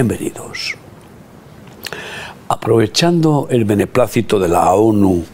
Bienvenidos. Aprovechando el beneplácito de la ONU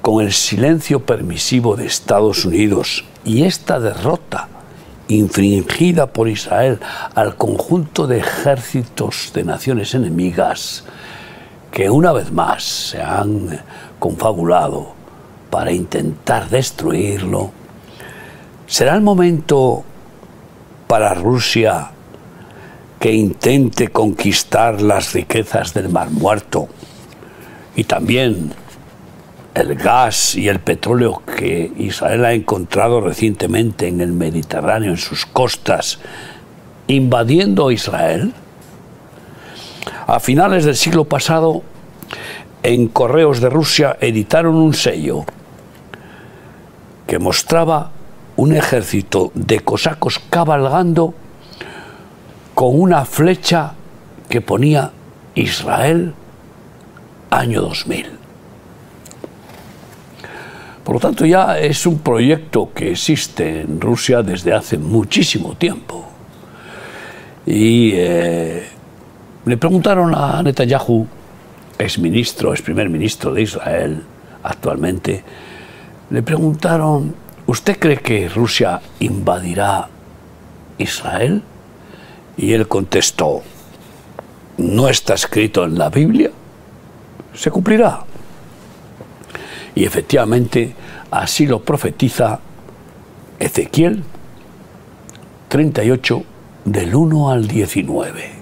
con el silencio permisivo de Estados Unidos y esta derrota infringida por Israel al conjunto de ejércitos de naciones enemigas que una vez más se han confabulado para intentar destruirlo, será el momento para Rusia que intente conquistar las riquezas del Mar Muerto y también el gas y el petróleo que Israel ha encontrado recientemente en el Mediterráneo, en sus costas, invadiendo Israel? A finales del siglo pasado, en Correos de Rusia editaron un sello que mostraba un ejército de cosacos cabalgando con una flecha que ponía Israel año 2000. Por lo tanto, ya es un proyecto que existe en Rusia desde hace muchísimo tiempo. Y eh, le preguntaron a Netanyahu, ex ministro, ex primer ministro de Israel actualmente, le preguntaron, ¿usted cree que Rusia invadirá Israel? Y él contestó, no está escrito en la Biblia, se cumplirá. Y efectivamente así lo profetiza Ezequiel 38 del 1 al 19.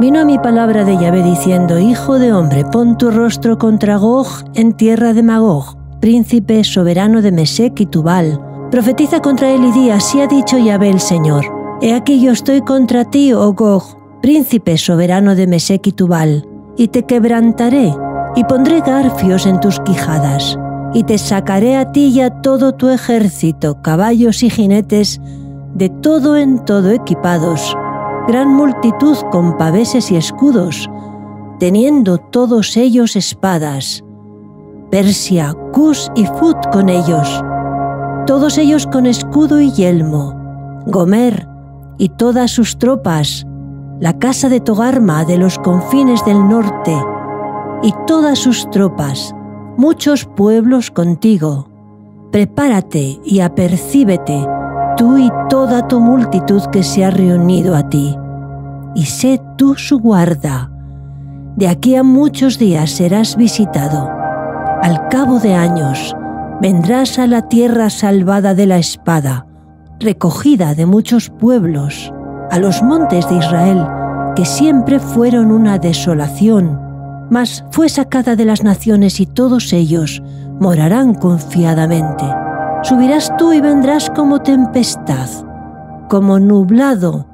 Vino a mi palabra de Yahvé diciendo, Hijo de hombre, pon tu rostro contra Gog en tierra de Magog, príncipe soberano de Mesec y Tubal. Profetiza contra él y di, así ha dicho Yahvé el Señor. He aquí yo estoy contra ti, oh Gog, príncipe soberano de Mesec y Tubal, y te quebrantaré y pondré garfios en tus quijadas, y te sacaré a ti y a todo tu ejército, caballos y jinetes, de todo en todo equipados, gran multitud con paveses y escudos, teniendo todos ellos espadas, Persia, Cus y Fut con ellos, todos ellos con escudo y yelmo, Gomer y todas sus tropas, la casa de Togarma de los confines del norte, y todas sus tropas, muchos pueblos contigo. Prepárate y apercíbete, tú y toda tu multitud que se ha reunido a ti, y sé tú su guarda. De aquí a muchos días serás visitado. Al cabo de años vendrás a la tierra salvada de la espada, recogida de muchos pueblos, a los montes de Israel, que siempre fueron una desolación mas fue sacada de las naciones y todos ellos morarán confiadamente. Subirás tú y vendrás como tempestad, como nublado,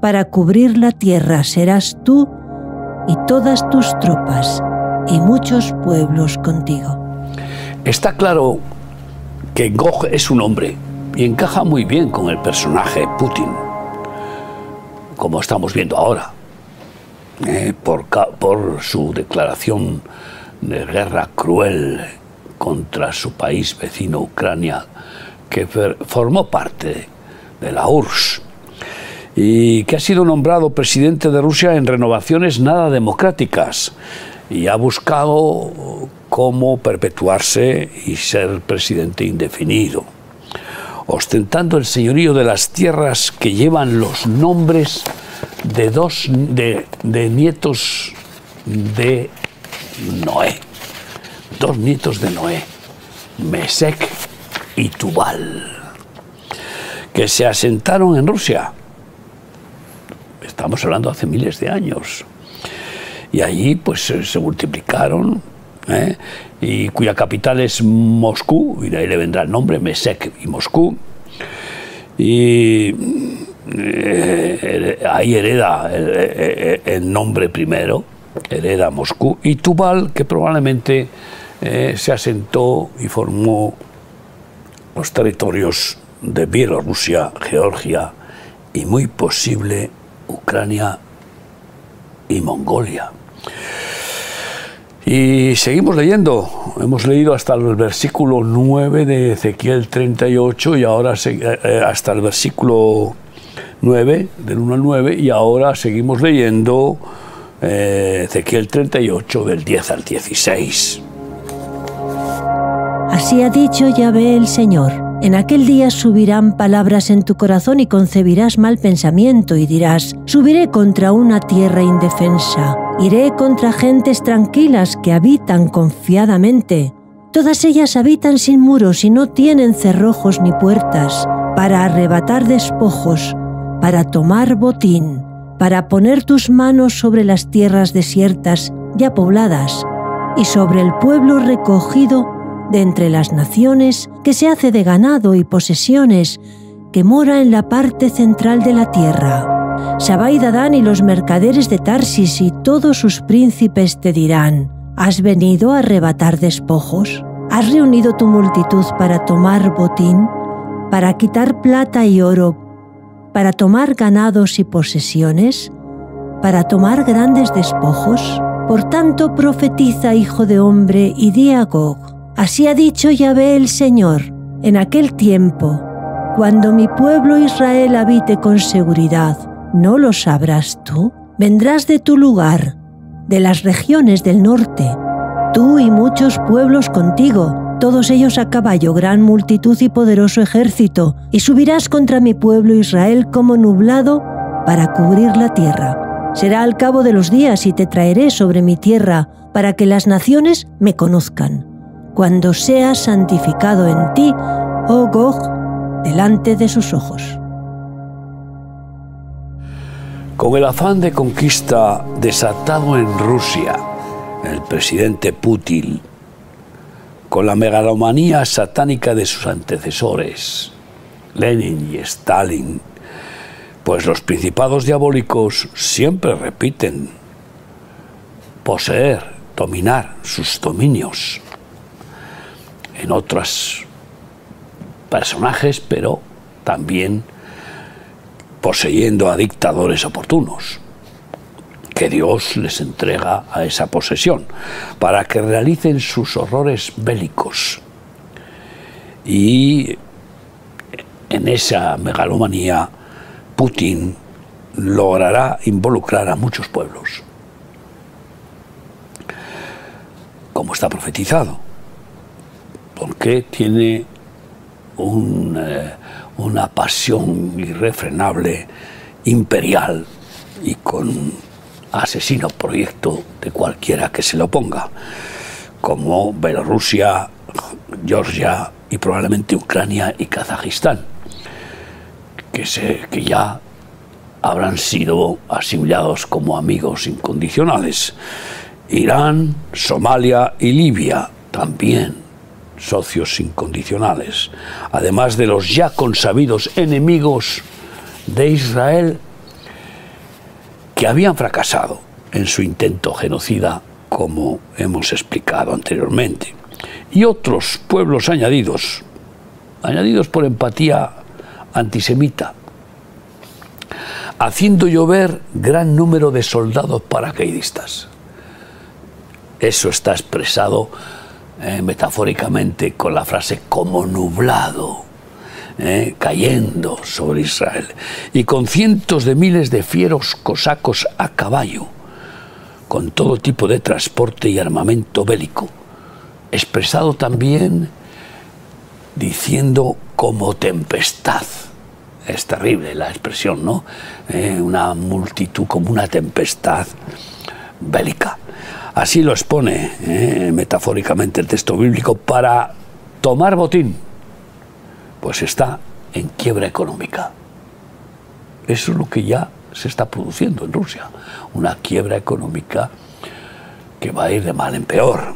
para cubrir la tierra serás tú y todas tus tropas y muchos pueblos contigo. Está claro que Gog es un hombre y encaja muy bien con el personaje Putin, como estamos viendo ahora. Eh, por, por su declaración de guerra cruel contra su país vecino Ucrania, que formó parte de la URSS y que ha sido nombrado presidente de Rusia en renovaciones nada democráticas y ha buscado cómo perpetuarse y ser presidente indefinido, ostentando el señorío de las tierras que llevan los nombres de dos de, nietos de Noé, dos nietos de Noé, Mesec y Tubal, que se asentaron en Rusia. Estamos hablando hace miles de años. Y allí pues se multiplicaron ¿eh? y cuya capital es Moscú, y de ahí le vendrá el nombre, Mesec y Moscú. Y eh, ahí hereda el, nombre primero, hereda Moscú, y Tubal, que probablemente eh, se asentó y formó los territorios de Bielorrusia, Georgia y muy posible Ucrania y Mongolia. Y seguimos leyendo. Hemos leído hasta el versículo 9 de Ezequiel 38 y ahora eh, hasta el versículo 9, del 1 al 9, y ahora seguimos leyendo eh, Ezequiel 38, del 10 al 16. Así ha dicho Yahvé el Señor. En aquel día subirán palabras en tu corazón y concebirás mal pensamiento y dirás, subiré contra una tierra indefensa, iré contra gentes tranquilas que habitan confiadamente. Todas ellas habitan sin muros y no tienen cerrojos ni puertas, para arrebatar despojos, para tomar botín, para poner tus manos sobre las tierras desiertas ya pobladas y sobre el pueblo recogido de entre las naciones que se hace de ganado y posesiones, que mora en la parte central de la tierra. Sabai Dadán y los mercaderes de Tarsis y todos sus príncipes te dirán, ¿has venido a arrebatar despojos? ¿Has reunido tu multitud para tomar botín? ¿Para quitar plata y oro? ¿Para tomar ganados y posesiones? ¿Para tomar grandes despojos? Por tanto, profetiza, hijo de hombre, y di a Gog, Así ha dicho Yahvé el Señor, en aquel tiempo, cuando mi pueblo Israel habite con seguridad, ¿no lo sabrás tú? Vendrás de tu lugar, de las regiones del norte, tú y muchos pueblos contigo, todos ellos a caballo, gran multitud y poderoso ejército, y subirás contra mi pueblo Israel como nublado para cubrir la tierra. Será al cabo de los días y te traeré sobre mi tierra para que las naciones me conozcan cuando sea santificado en ti, oh Gog, delante de sus ojos. Con el afán de conquista desatado en Rusia, el presidente Putin, con la megalomanía satánica de sus antecesores, Lenin y Stalin, pues los principados diabólicos siempre repiten poseer, dominar sus dominios en otros personajes, pero también poseyendo a dictadores oportunos, que Dios les entrega a esa posesión, para que realicen sus horrores bélicos. Y en esa megalomanía, Putin logrará involucrar a muchos pueblos, como está profetizado porque tiene eh, una pasión irrefrenable, imperial y con asesino proyecto de cualquiera que se lo ponga, como Bielorrusia, Georgia y probablemente Ucrania y Kazajistán, que, que ya habrán sido asimilados como amigos incondicionales. Irán, Somalia y Libia también socios incondicionales, además de los ya consabidos enemigos de Israel que habían fracasado en su intento genocida, como hemos explicado anteriormente, y otros pueblos añadidos, añadidos por empatía antisemita, haciendo llover gran número de soldados paracaidistas. Eso está expresado eh, metafóricamente con la frase como nublado, eh, cayendo sobre Israel, y con cientos de miles de fieros cosacos a caballo, con todo tipo de transporte y armamento bélico, expresado también diciendo como tempestad. Es terrible la expresión, ¿no? Eh, una multitud como una tempestad bélica. Así lo expone eh, metafóricamente el texto bíblico para tomar botín, pues está en quiebra económica. Eso es lo que ya se está produciendo en Rusia, una quiebra económica que va a ir de mal en peor,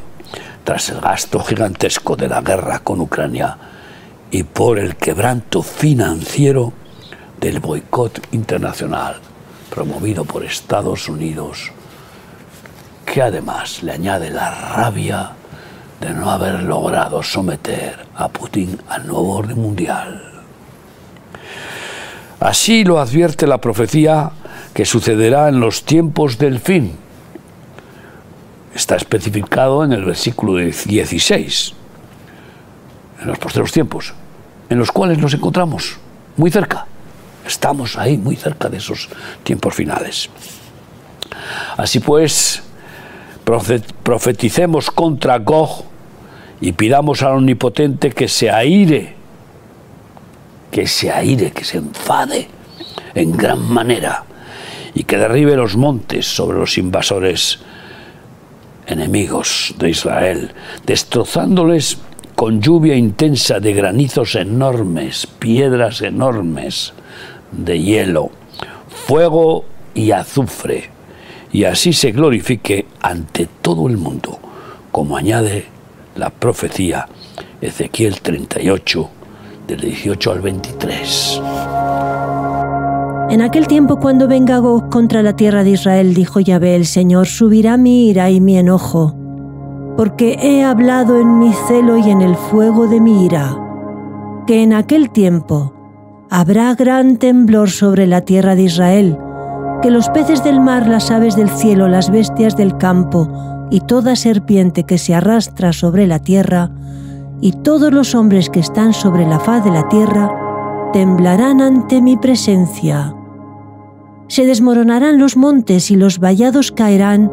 tras el gasto gigantesco de la guerra con Ucrania y por el quebranto financiero del boicot internacional promovido por Estados Unidos que además le añade la rabia de no haber logrado someter a Putin al nuevo orden mundial. Así lo advierte la profecía que sucederá en los tiempos del fin. Está especificado en el versículo 16, en los posteros tiempos, en los cuales nos encontramos muy cerca, Estamos ahí muy cerca de esos tiempos finales. Así pues, profeticemos contra Gog y pidamos al Omnipotente que se aire, que se aire, que se enfade en gran manera y que derribe los montes sobre los invasores enemigos de Israel, destrozándoles con lluvia intensa de granizos enormes, piedras enormes de hielo, fuego y azufre, y así se glorifique ante todo el mundo, como añade la profecía Ezequiel 38, del 18 al 23. En aquel tiempo cuando venga Gog contra la tierra de Israel, dijo Yahvé el Señor, subirá mi ira y mi enojo, porque he hablado en mi celo y en el fuego de mi ira, que en aquel tiempo habrá gran temblor sobre la tierra de Israel, que los peces del mar, las aves del cielo, las bestias del campo y toda serpiente que se arrastra sobre la tierra, y todos los hombres que están sobre la faz de la tierra, temblarán ante mi presencia. Se desmoronarán los montes y los vallados caerán,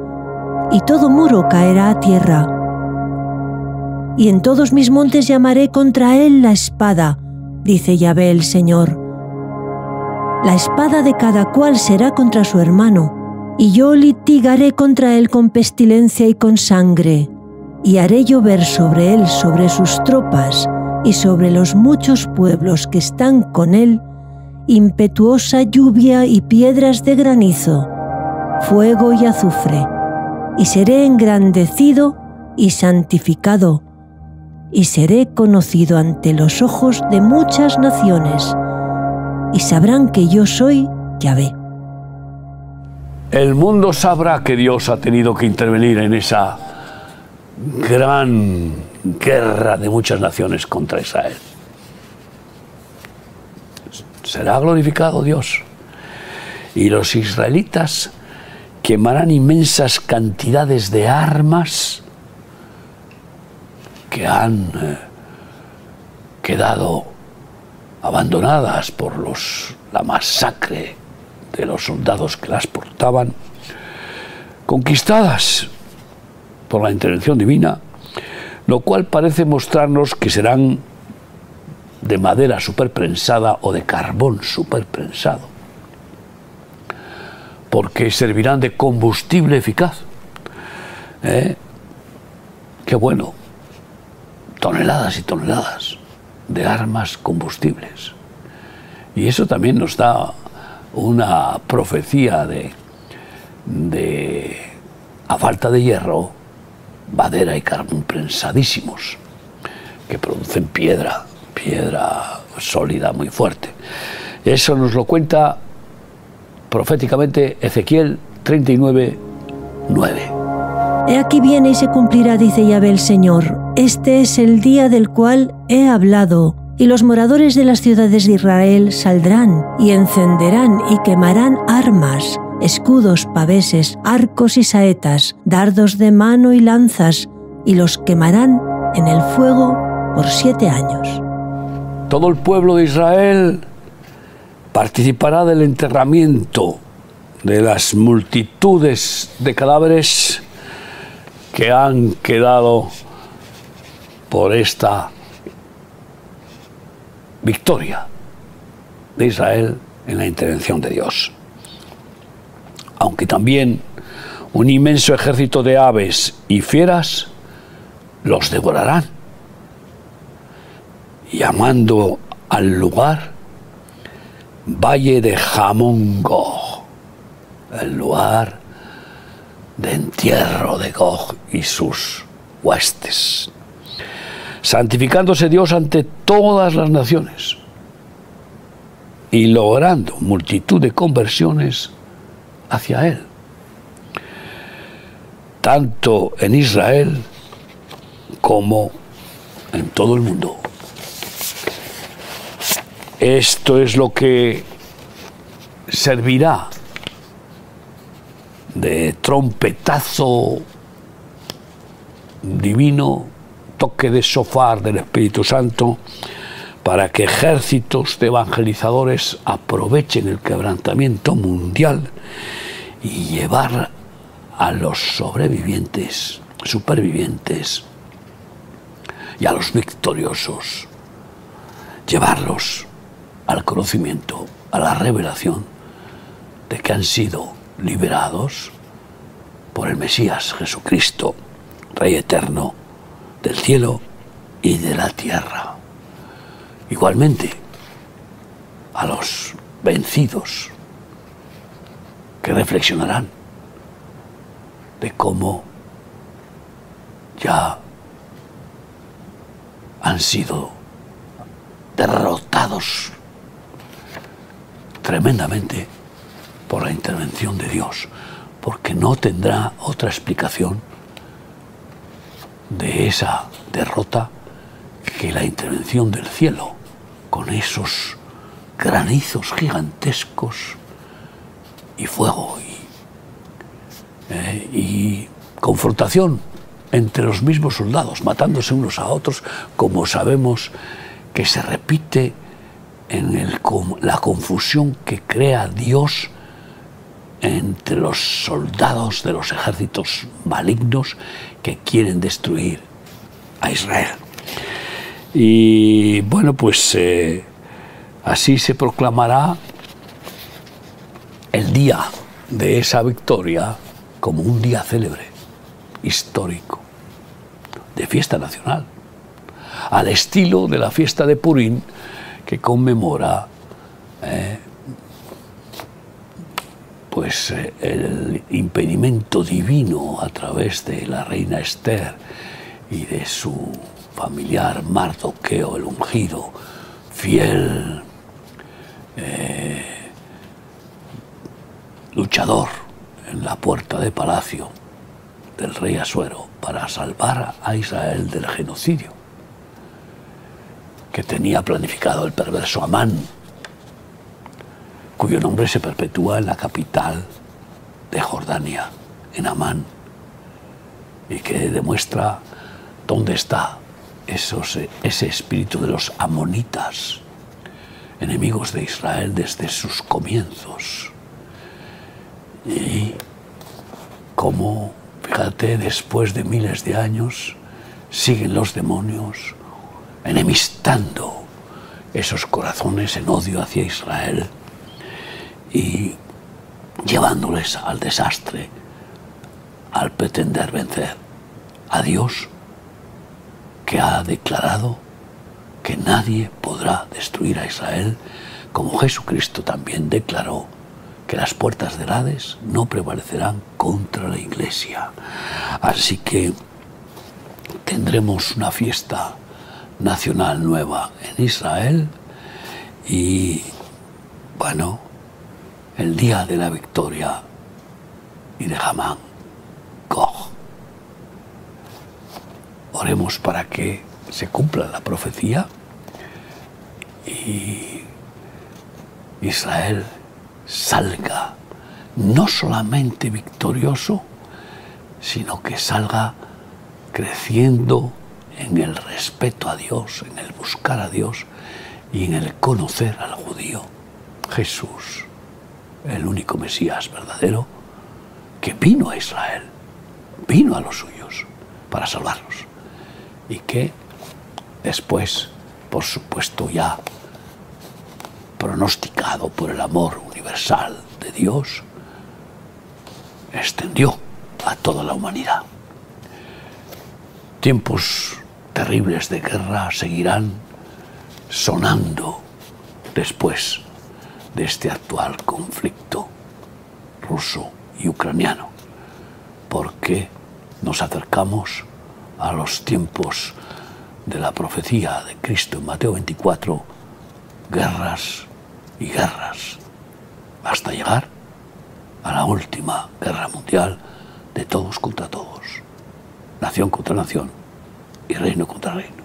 y todo muro caerá a tierra. Y en todos mis montes llamaré contra él la espada, dice Yahvé el Señor. La espada de cada cual será contra su hermano, y yo litigaré contra él con pestilencia y con sangre, y haré llover sobre él, sobre sus tropas, y sobre los muchos pueblos que están con él, impetuosa lluvia y piedras de granizo, fuego y azufre, y seré engrandecido y santificado, y seré conocido ante los ojos de muchas naciones, y sabrán que yo soy Yahvé. El mundo sabrá que Dios ha tenido que intervenir en esa gran guerra de muchas naciones contra Israel. Será glorificado Dios. Y los israelitas quemarán inmensas cantidades de armas que han eh, quedado abandonadas por los, la masacre de los soldados que las portaban, conquistadas por la intervención divina, lo cual parece mostrarnos que serán de madera superprensada o de carbón superprensado, porque servirán de combustible eficaz. ¿Eh? Qué bueno, toneladas y toneladas de armas combustibles. Y eso también nos da una profecía de, de a falta de hierro, madera y carbón prensadísimos, que producen piedra, piedra sólida muy fuerte. Eso nos lo cuenta proféticamente Ezequiel 39, 9. He aquí viene y se cumplirá, dice Yahvé el Señor. Este es el día del cual he hablado, y los moradores de las ciudades de Israel saldrán y encenderán y quemarán armas escudos, paveses, arcos y saetas, dardos de mano y lanzas, y los quemarán en el fuego por siete años. Todo el pueblo de Israel participará del enterramiento de las multitudes de cadáveres que han quedado por esta victoria de Israel en la intervención de Dios. Aunque también un inmenso ejército de aves y fieras los devorarán, llamando al lugar Valle de Jamongo, el lugar de entierro de Gog y sus huestes, santificándose Dios ante todas las naciones y logrando multitud de conversiones hacia Él, tanto en Israel como en todo el mundo. Esto es lo que servirá de trompetazo divino, toque de sofá del Espíritu Santo, para que ejércitos de evangelizadores aprovechen el quebrantamiento mundial y llevar a los sobrevivientes, supervivientes y a los victoriosos, llevarlos al conocimiento, a la revelación de que han sido liberados por el Mesías Jesucristo, Rey eterno del cielo y de la tierra. Igualmente, a los vencidos que reflexionarán de cómo ya han sido derrotados tremendamente por la intervención de Dios, porque no tendrá otra explicación de esa derrota que la intervención del cielo, con esos granizos gigantescos y fuego y, eh, confrontación entre los mismos soldados, matándose unos a otros, como sabemos que se repite en la confusión que crea Dios entre los soldados de los ejércitos malignos que quieren destruir a Israel. Y bueno, pues eh, así se proclamará el día de esa victoria como un día célebre, histórico, de fiesta nacional, al estilo de la fiesta de Purín que conmemora eh, pues eh, el impedimento divino a través de la reina Esther y de su familiar Mardoqueo el ungido, fiel eh, luchador en la puerta de palacio del rey Asuero para salvar a Israel del genocidio que tenía planificado el perverso Amán, cuyo nombre se perpetúa en la capital de Jordania, en Amán, y que demuestra dónde está ese espíritu de los amonitas, enemigos de Israel desde sus comienzos. Y cómo, fíjate, después de miles de años, siguen los demonios enemistando esos corazones en odio hacia Israel y llevándoles al desastre al pretender vencer a Dios que ha declarado que nadie podrá destruir a Israel, como Jesucristo también declaró que las puertas del Hades no prevalecerán contra la iglesia. Así que tendremos una fiesta nacional nueva en Israel y, bueno, el día de la victoria y de Hamán, Gog. Oremos para que se cumpla la profecía y Israel salga no solamente victorioso, sino que salga creciendo en el respeto a Dios, en el buscar a Dios y en el conocer al judío Jesús el único Mesías verdadero, que vino a Israel, vino a los suyos para salvarlos. Y que después, por supuesto, ya pronosticado por el amor universal de Dios, extendió a toda la humanidad. Tiempos terribles de guerra seguirán sonando después de este actual conflicto ruso y ucraniano, porque nos acercamos a los tiempos de la profecía de Cristo en Mateo 24, guerras y guerras, hasta llegar a la última guerra mundial de todos contra todos, nación contra nación y reino contra reino.